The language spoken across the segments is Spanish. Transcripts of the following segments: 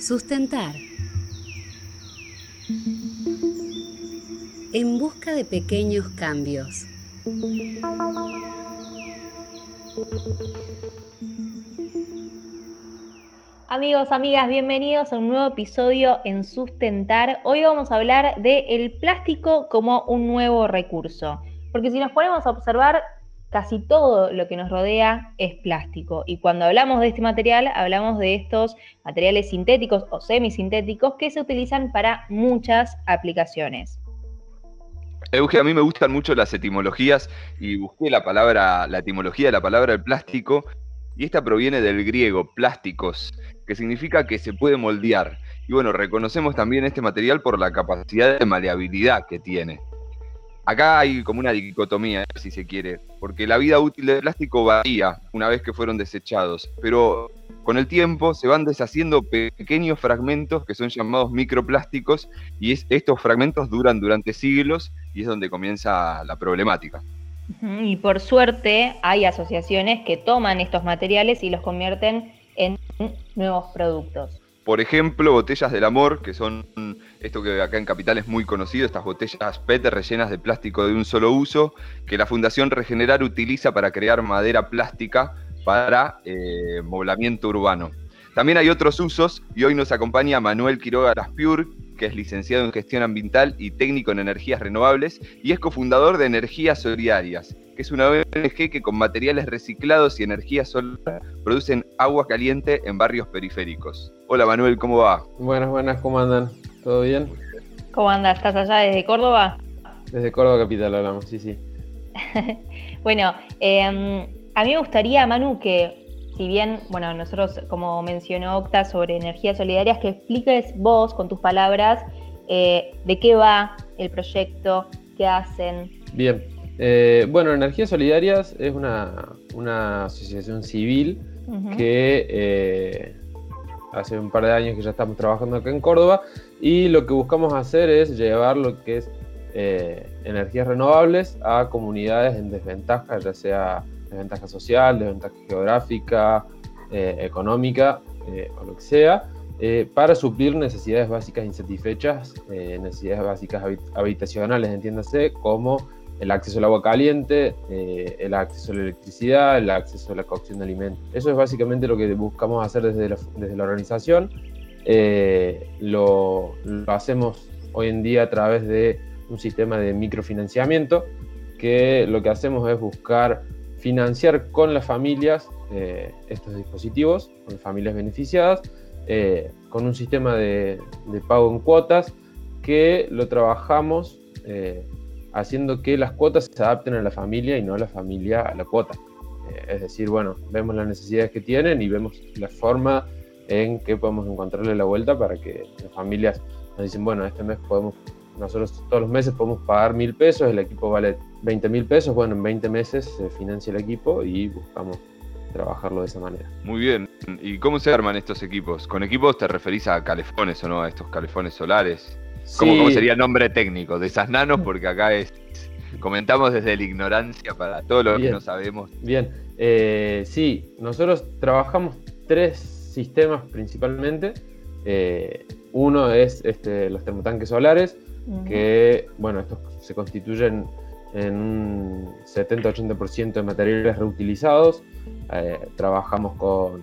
Sustentar. En busca de pequeños cambios. Amigos, amigas, bienvenidos a un nuevo episodio en Sustentar. Hoy vamos a hablar del el plástico como un nuevo recurso. Porque si nos ponemos a observar, casi todo lo que nos rodea es plástico. Y cuando hablamos de este material, hablamos de estos materiales sintéticos o semisintéticos que se utilizan para muchas aplicaciones. Euge, a mí me gustan mucho las etimologías y busqué la palabra, la etimología de la palabra del plástico, y esta proviene del griego plásticos, que significa que se puede moldear. Y bueno, reconocemos también este material por la capacidad de maleabilidad que tiene. Acá hay como una dicotomía, si se quiere, porque la vida útil del plástico varía una vez que fueron desechados, pero con el tiempo se van deshaciendo pequeños fragmentos que son llamados microplásticos y estos fragmentos duran durante siglos y es donde comienza la problemática. Y por suerte hay asociaciones que toman estos materiales y los convierten en nuevos productos por ejemplo, botellas del amor, que son esto que acá en Capital es muy conocido, estas botellas PET rellenas de plástico de un solo uso, que la Fundación Regenerar utiliza para crear madera plástica para eh, moblamiento urbano. También hay otros usos y hoy nos acompaña Manuel Quiroga Laspiur, que es licenciado en gestión ambiental y técnico en energías renovables y es cofundador de Energías Solidarias, que es una ONG que con materiales reciclados y energía solar producen agua caliente en barrios periféricos. Hola Manuel, ¿cómo va? Buenas, buenas, ¿cómo andan? ¿Todo bien? ¿Cómo andas? ¿Estás allá desde Córdoba? Desde Córdoba Capital hablamos, sí, sí. bueno, em, a mí me gustaría, Manu, que si bien, bueno, nosotros, como mencionó Octa sobre energías solidarias, que expliques vos con tus palabras eh, de qué va el proyecto, qué hacen. Bien, eh, bueno, Energías Solidarias es una, asociación civil que eh, hace un par de años que ya estamos trabajando acá en Córdoba y lo que buscamos hacer es llevar lo que es energías renovables a comunidades en desventaja, ya sea desventaja social, desventaja geográfica, eh, económica eh, o lo que sea, eh, para suplir necesidades básicas insatisfechas, necesidades básicas habitacionales, entiéndase, como el acceso al agua caliente, el acceso a la electricidad, el acceso a la cocción de alimentos. Eso es básicamente lo que buscamos hacer desde la, desde la organización. Lo, lo, hacemos hoy en día a través de un sistema de microfinanciamiento, que lo que hacemos es buscar financiar con las familias eh, estos dispositivos, con familias beneficiadas, eh, con un sistema de, pago en cuotas que lo trabajamos eh, haciendo que las cuotas se adapten a la familia y no a la familia a la cuota. es decir, bueno, vemos las necesidades que tienen y vemos la forma en que podemos encontrarle la vuelta para que las familias nos dicen, bueno, este mes podemos nosotros todos los meses podemos pagar mil pesos, el equipo vale 20 mil pesos, bueno, en 20 meses se financia el equipo y buscamos trabajarlo de esa manera. Muy bien, ¿y cómo se arman estos equipos? ¿Con equipos te referís a calefones o no, a estos calefones solares? ¿Cómo, sería el nombre técnico de esas nanos? Porque acá es, comentamos desde la ignorancia para todo lo que no sabemos. Bien, eh, sí, nosotros trabajamos tres sistemas principalmente. Eh, uno es este, los termotanques solares, que, bueno, estos se constituyen en un 70-80% de materiales reutilizados. Eh, trabajamos con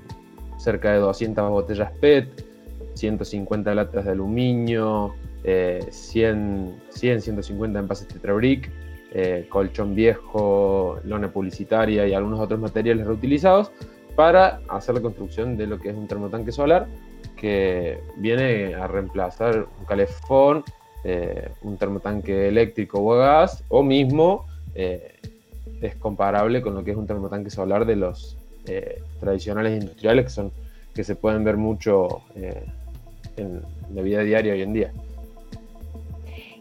cerca de 200 botellas PET, 150 latas de aluminio, 100, 100, 150 envases Tetrabric, eh, colchón viejo, lona publicitaria y algunos otros materiales reutilizados para hacer la construcción de lo que es un termotanque solar que viene a reemplazar un calefón eh, un termotanque eléctrico o gas, o mismo eh, es comparable con lo que es un termotanque solar de los eh, tradicionales industriales que, son, que se pueden ver mucho en la vida diaria hoy en día.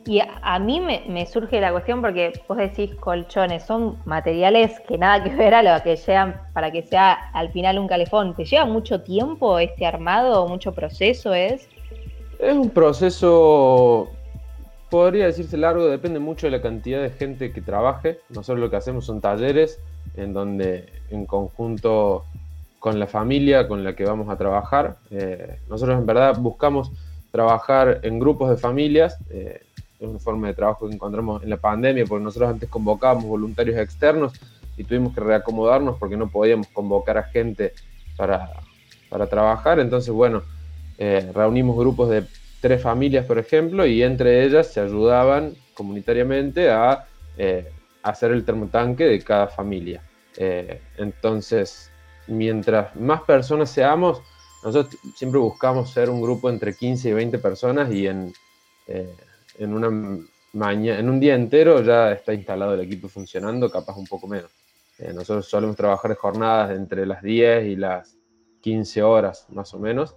Y a, mí me, surge la cuestión porque vos decís colchones, son materiales que nada que ver a lo que llegan para que sea al final un calefón. ¿Te lleva mucho tiempo este armado, mucho proceso es? Es un proceso Podría decirse largo, depende mucho de la cantidad de gente que trabaje. Nosotros lo que hacemos son talleres en donde en conjunto con la familia con la que vamos a trabajar. nosotros en verdad buscamos trabajar en grupos de familias. Es una forma de trabajo que encontramos en la pandemia, porque nosotros antes convocábamos voluntarios externos y tuvimos que reacomodarnos porque no podíamos convocar a gente para, para trabajar. Entonces, bueno, reunimos grupos de tres familias, por ejemplo, y entre ellas se ayudaban comunitariamente a eh, hacer el termotanque de cada familia. Eh, entonces, mientras más personas seamos, nosotros siempre buscamos ser un grupo entre 15 y 20 personas y en, eh, en, una mañana, en un día entero ya está instalado el equipo funcionando, capaz un poco menos. nosotros solemos trabajar jornadas entre las 10 y las 15 horas más o menos.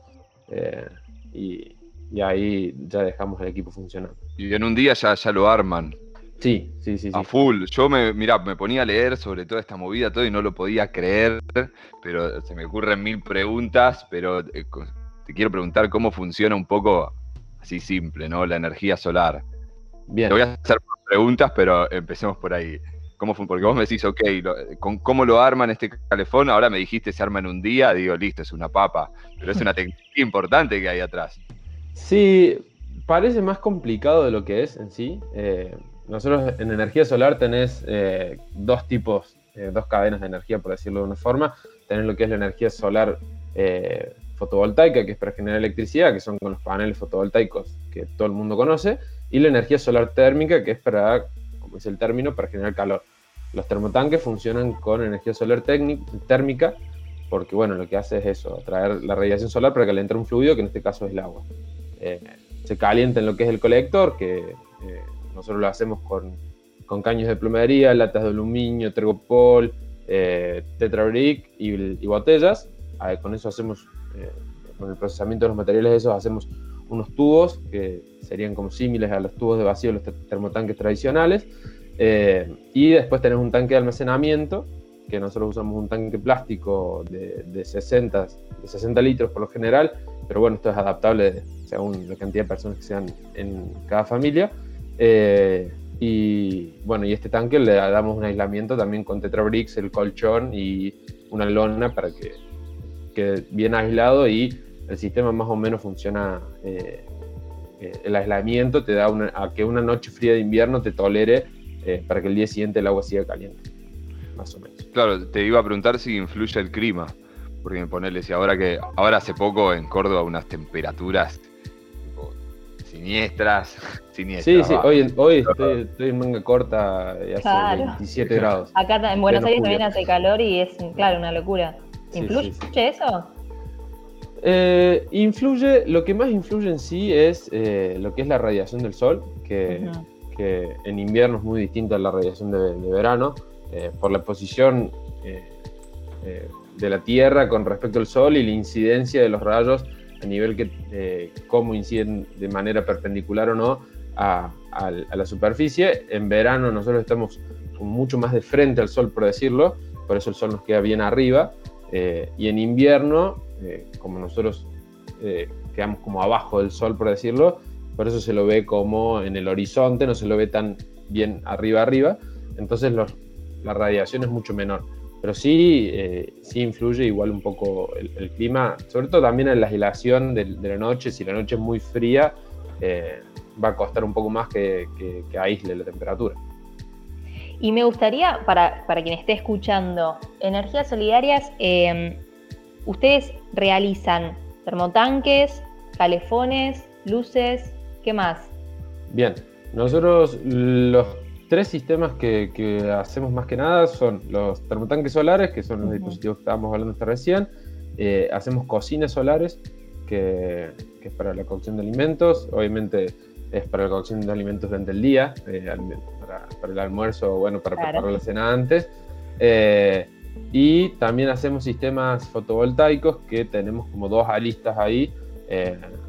y, y ahí ya dejamos el equipo funcionando. Y en un día ya, ya lo arman. Sí, sí, sí. A full. Yo me, mira, me ponía a leer sobre toda esta movida, todo, y no lo podía creer, pero se me ocurren mil preguntas, pero eh, te quiero preguntar cómo funciona un poco así simple, ¿no? La energía solar. Bien. Te voy a hacer preguntas, pero empecemos por ahí. ¿Cómo Porque vos me decís, ok, con, ¿cómo lo arman este calefón? Ahora me dijiste se arma en un día, digo, listo, es una papa, pero es una técnica importante que hay atrás. Sí, parece más complicado de lo que es en sí. Eh, nosotros en energía solar tenés eh, dos tipos, eh, dos cadenas de energía, por decirlo de una forma. Tenés lo que es la energía solar fotovoltaica, que es para generar electricidad, que son con los paneles fotovoltaicos que todo el mundo conoce, y la energía solar térmica, que es para, como es el término, para generar calor. Los termotanques funcionan con energía solar térmica, porque bueno, lo que hace es eso, atraer la radiación solar para que le entre un fluido, que en este caso es el agua. Eh, se calienta en lo que es el colector, que eh, nosotros lo hacemos con, con, caños de plomería, latas de aluminio, tergopol, eh, tetrabric y, botellas. Ah, con eso hacemos, con el procesamiento de los materiales esos, hacemos unos tubos que serían como símiles a los tubos de vacío de los termotanques tradicionales. y después tenemos un tanque de almacenamiento, que nosotros usamos un tanque plástico de, de 60, de 60 litros por lo general, pero bueno, esto es adaptable según la cantidad de personas que sean en cada familia. Eh, y bueno, y este tanque le damos un aislamiento también con tetrabricks, el colchón y una lona para que quede bien aislado y el sistema más o menos funciona. Eh, eh, el aislamiento te da a que una noche fría de invierno te tolere para que el día siguiente el agua siga caliente, más o menos. Claro, te iba a preguntar si influye el clima. Porque ponerle, si ahora que, ahora hace poco en Córdoba unas temperaturas siniestras, siniestras. Sí, sí, hoy, hoy estoy, en manga corta y hace 27 grados. Acá en Buenos Aires también hace calor y es, claro, una locura. ¿Influye eso? Eh, influye, lo que más influye en sí es eh, lo que es la radiación del sol, que, que, en invierno es muy distinta a la radiación de, verano, eh, por la posición de la Tierra con respecto al Sol y la incidencia de los rayos a nivel que eh, cómo inciden de manera perpendicular o no a, la superficie. En verano nosotros estamos mucho más de frente al Sol, por decirlo, por eso el Sol nos queda bien arriba. Eh, y en invierno, eh, como nosotros quedamos como abajo del Sol, por decirlo, por eso se lo ve como en el horizonte, no se lo ve tan bien arriba arriba. Entonces la radiación es mucho menor pero sí, eh, sí influye igual un poco el, clima, sobre todo también en la aislación de, la noche, si la noche es muy fría, eh, va a costar un poco más que, aísle la temperatura. Y me gustaría, para, para quien esté escuchando, Energías Solidarias, em, ustedes realizan termotanques, calefones, luces, ¿qué más? Bien, nosotros los tres sistemas que, hacemos más que nada son los termotanques solares, que son los dispositivos que estábamos hablando hasta recién. Eh, hacemos cocinas solares, que, es para la cocción de alimentos. Obviamente es para la cocción de alimentos durante el día, eh, para, el almuerzo, bueno, para preparar la cena antes. Eh, y también hacemos sistemas fotovoltaicos que tenemos como dos alistas ahí.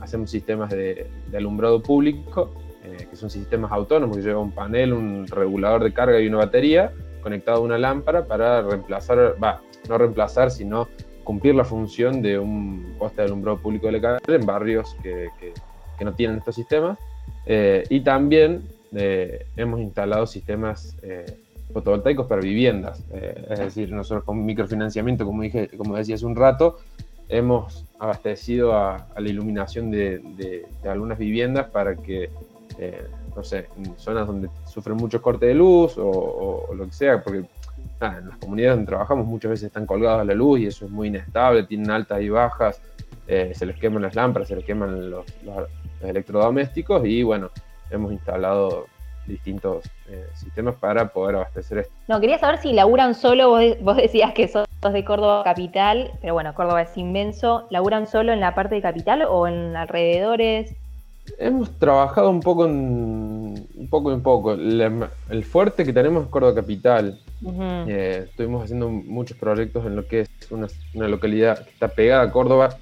hacemos sistemas de alumbrado público eh, que son sistemas autónomos que lleva un panel, un regulador de carga y una batería conectado a una lámpara para reemplazar, va, no reemplazar, sino cumplir la función de un poste de alumbrado público de la en barrios que, que, no tienen estos sistemas. Eh, y también eh, hemos instalado sistemas fotovoltaicos para viviendas. Eh, es decir, nosotros con microfinanciamiento, como, dije, como decía hace un rato, hemos abastecido a, la iluminación de, algunas viviendas para que, eh, no sé, en zonas donde sufren mucho corte de luz o, lo que sea, porque en las comunidades donde trabajamos muchas veces están colgados a la luz y eso es muy inestable, tienen altas y bajas, eh, se les queman las lámparas, se les queman los electrodomésticos y bueno, hemos instalado distintos eh, sistemas para poder abastecer esto. No, quería saber si laburan solo, vos, decías que sos de Córdoba Capital, pero bueno, Córdoba es inmenso, ¿laburan solo en la parte de Capital o en alrededores? Hemos trabajado un poco en un poco en poco. el fuerte que tenemos es Córdoba Capital. Eh, estuvimos haciendo muchos proyectos en lo que es una, una localidad que está pegada a Córdoba,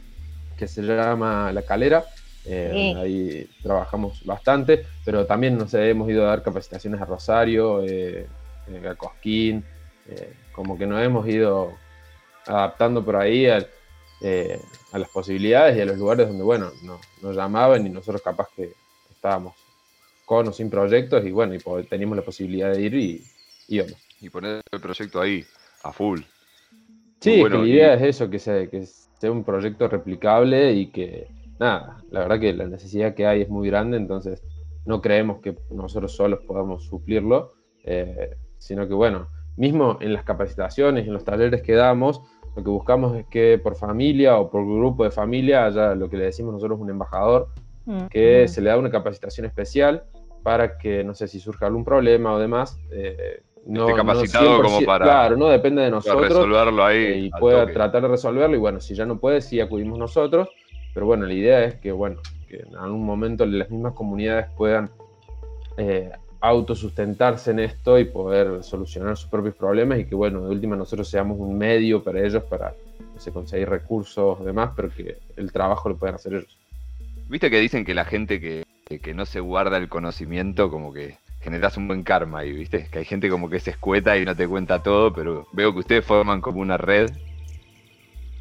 que se llama La Calera eh, ahí trabajamos bastante, pero también nos hemos ido a dar capacitaciones a Rosario, eh, eh, a Cosquín, como que nos hemos ido adaptando por ahí a, las posibilidades y a los lugares donde, bueno, nos llamaban y nosotros capaz que estábamos con o sin proyectos y bueno, y teníamos la posibilidad de ir y íbamos. Y poner el proyecto ahí, a full. Sí, la idea es eso, que sea, que sea un proyecto replicable y que nada, la verdad que la necesidad que hay es muy grande, entonces no creemos que nosotros solos podamos suplirlo, eh, sino que bueno, mismo en las capacitaciones, en los talleres que damos, lo que buscamos es que por familia o por grupo de familia haya lo que le decimos nosotros un embajador, mm, que mm. se le da una capacitación especial para que, no sé, si surge algún problema o demás, eh, no, esté capacitado como para, claro, no depende de nosotros resolverlo ahí eh, y pueda tratar de resolverlo y bueno, si ya no puede, sí acudimos nosotros pero bueno, la idea es que, bueno, que en algún momento las mismas comunidades puedan eh, autosustentarse en esto y poder solucionar sus propios problemas y que, bueno, de última nosotros seamos un medio para ellos para conseguir recursos demás, pero que el trabajo lo puedan hacer ellos. Viste que dicen que la gente que, que no se guarda el conocimiento, como que generas un buen karma ahí, ¿viste? Que hay gente como que se escueta y no te cuenta todo, pero veo que ustedes forman como una red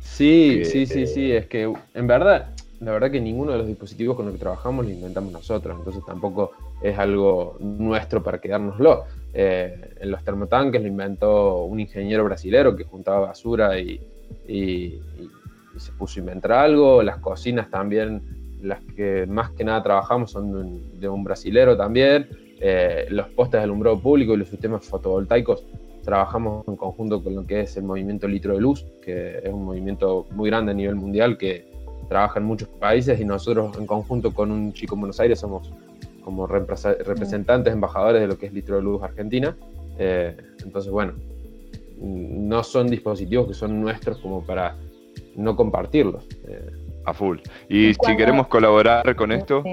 Sí, sí, sí, sí, es que en verdad, la verdad que ninguno de los dispositivos con los que trabajamos lo inventamos nosotros, entonces tampoco es algo nuestro para quedárnoslo. Eh, en los termotanques lo inventó un ingeniero brasilero que juntaba basura y, se puso a inventar algo. Las cocinas también, las que más que nada trabajamos son de un, brasilero también. Eh, los postes de alumbrado público y los sistemas fotovoltaicos trabajamos en conjunto con lo que es el movimiento Litro de Luz, que es un movimiento muy grande a nivel mundial que trabaja en muchos países y nosotros en conjunto con un chico en Buenos Aires somos como representantes, embajadores de lo que es Litro de Luz Argentina. Eh, entonces, bueno, no son dispositivos que son nuestros como para no compartirlos. Eh, a full. Y si queremos colaborar con esto.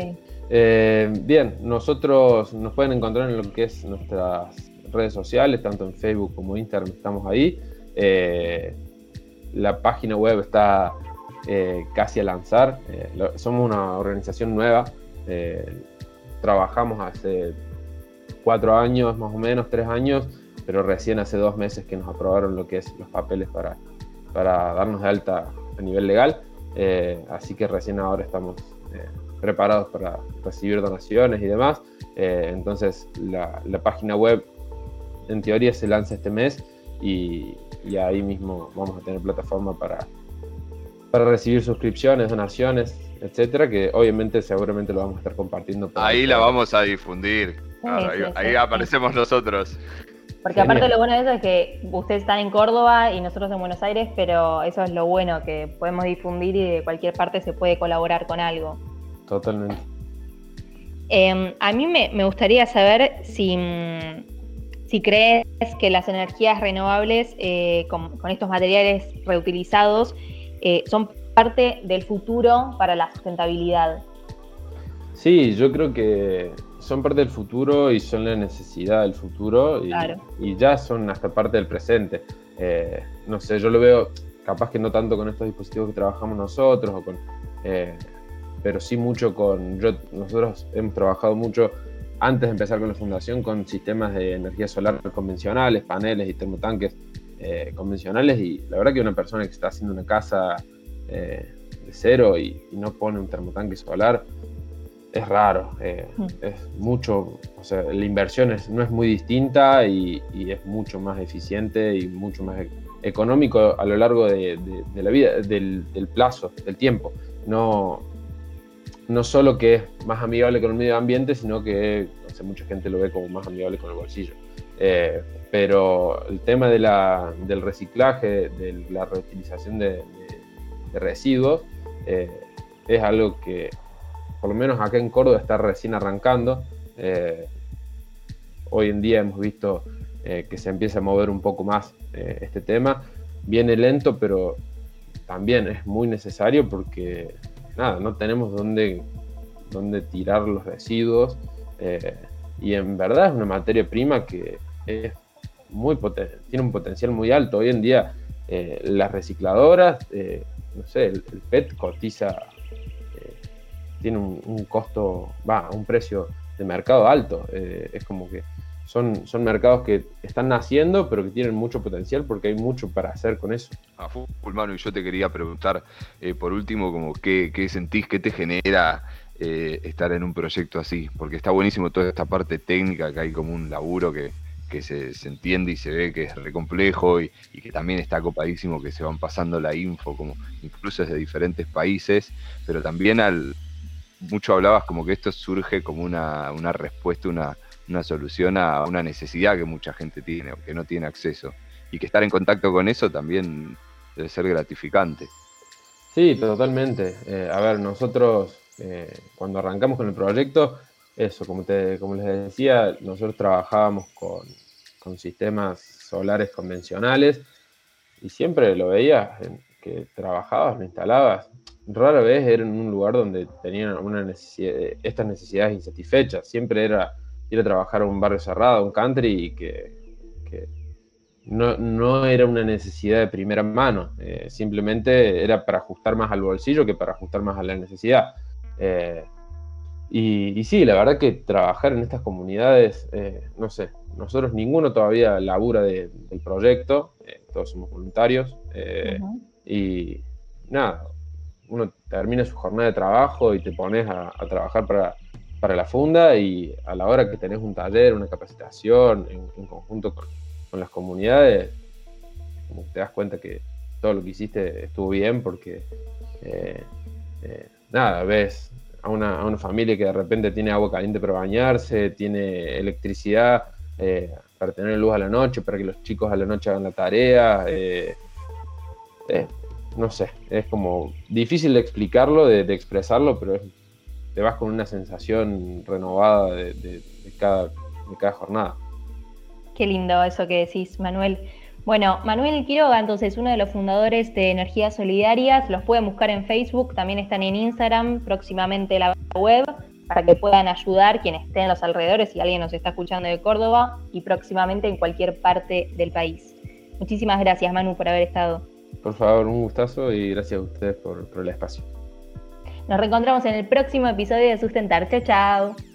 Eh, bien, nosotros nos pueden encontrar en lo que es nuestras redes sociales, tanto en Facebook como Instagram estamos ahí. Eh, la página web está eh, casi a lanzar. Eh, somos una organización nueva. trabajamos hace cuatro años, más o menos, tres años, pero recién hace dos meses que nos aprobaron lo que es los papeles para, para darnos de alta a nivel legal. así que recién ahora estamos preparados para recibir donaciones y demás. entonces la, la, página web en teoría se lanza este mes y, ahí mismo vamos a tener plataforma para, para recibir suscripciones, donaciones, etcétera, que obviamente seguramente lo vamos a estar compartiendo. Ahí la vamos a difundir. ahí, aparecemos nosotros. Porque aparte lo bueno de eso es que ustedes están en Córdoba y nosotros en Buenos Aires, pero eso es lo bueno, que podemos difundir y de cualquier parte se puede colaborar con algo. Totalmente. Em, a mí me, me, gustaría saber si, si crees que las energías renovables eh, con, estos materiales reutilizados eh, son parte del futuro para la sustentabilidad. Sí, yo creo que son parte del futuro y son la necesidad del futuro y, ya son hasta parte del presente. Eh, no sé, yo lo veo capaz que no tanto con estos dispositivos que trabajamos nosotros, o con, pero sí mucho con, nosotros hemos trabajado mucho antes de empezar con la fundación con sistemas de energía solar convencionales, paneles y termotanques eh, convencionales y la verdad que una persona que está haciendo una casa eh, de cero y, no pone un termotanque solar es raro, eh, mm. es mucho, o sea, la inversión no es muy distinta y, es mucho más eficiente y mucho más e, económico a lo largo de, la vida, del, plazo, del tiempo. No, no solo que es más amigable con el medio ambiente, sino que mucha gente lo ve como más amigable con el bolsillo. Eh, pero el tema de la, del reciclaje, de la reutilización de, residuos, eh, es algo que por lo menos acá en Córdoba está recién arrancando. Eh, hoy en día hemos visto que se empieza a mover un poco más este tema. Viene lento, pero también es muy necesario porque nada, no tenemos dónde, dónde tirar los residuos. y en verdad es una materia prima que es muy tiene un potencial muy alto. Hoy en día eh, las recicladoras, eh, no sé, el, PET cotiza, eh, tiene un, costo, va, un precio de mercado alto. es como que son, son mercados que están naciendo, pero que tienen mucho potencial porque hay mucho para hacer con eso. A full, mano, y yo te quería preguntar, por último, como qué, qué sentís, qué te genera estar en un proyecto así, porque está buenísimo toda esta parte técnica, que hay como un laburo que, que se, entiende y se ve que es re complejo y, que también está copadísimo que se van pasando la info, como incluso desde diferentes países, pero también al mucho hablabas como que esto surge como una, respuesta, una, solución a una necesidad que mucha gente tiene o que no tiene acceso. Y que estar en contacto con eso también debe ser gratificante. Sí, totalmente. Eh, a ver, nosotros eh, cuando arrancamos con el proyecto eso, como, te, como les decía, nosotros trabajábamos con, sistemas solares convencionales y siempre lo veías, que trabajabas, lo instalabas. Rara vez era en un lugar donde tenían una necesidad, estas necesidades insatisfechas. Siempre era ir a trabajar a un barrio cerrado, un country, y que, no, era una necesidad de primera mano. Eh, simplemente era para ajustar más al bolsillo que para ajustar más a la necesidad. Eh, y, sí, la verdad que trabajar en estas comunidades, eh, no sé, nosotros ninguno todavía labura del proyecto, todos somos voluntarios, y nada, uno termina su jornada de trabajo y te pones a, trabajar para, para, la funda y a la hora que tenés un taller, una capacitación en, conjunto con, las comunidades, como te das cuenta que todo lo que hiciste estuvo bien porque, nada, ves a una, familia que de repente tiene agua caliente para bañarse, tiene electricidad eh, para tener luz a la noche, para que los chicos a la noche hagan la tarea. Eh, eh, no sé, es como difícil de explicarlo, de, expresarlo, pero te vas con una sensación renovada de, cada, de cada jornada. Qué lindo eso que decís, Manuel. Bueno, Manuel Quiroga, entonces, uno de los fundadores de Energías Solidarias, los pueden buscar en Facebook, también están en Instagram, próximamente la web, para que puedan ayudar quienes estén en los alrededores, si alguien nos está escuchando de Córdoba, y próximamente en cualquier parte del país. Muchísimas gracias, Manu, por haber estado. Por favor, un gustazo y gracias a ustedes por, por el espacio. Nos reencontramos en el próximo episodio de Sustentar. Chao, chao.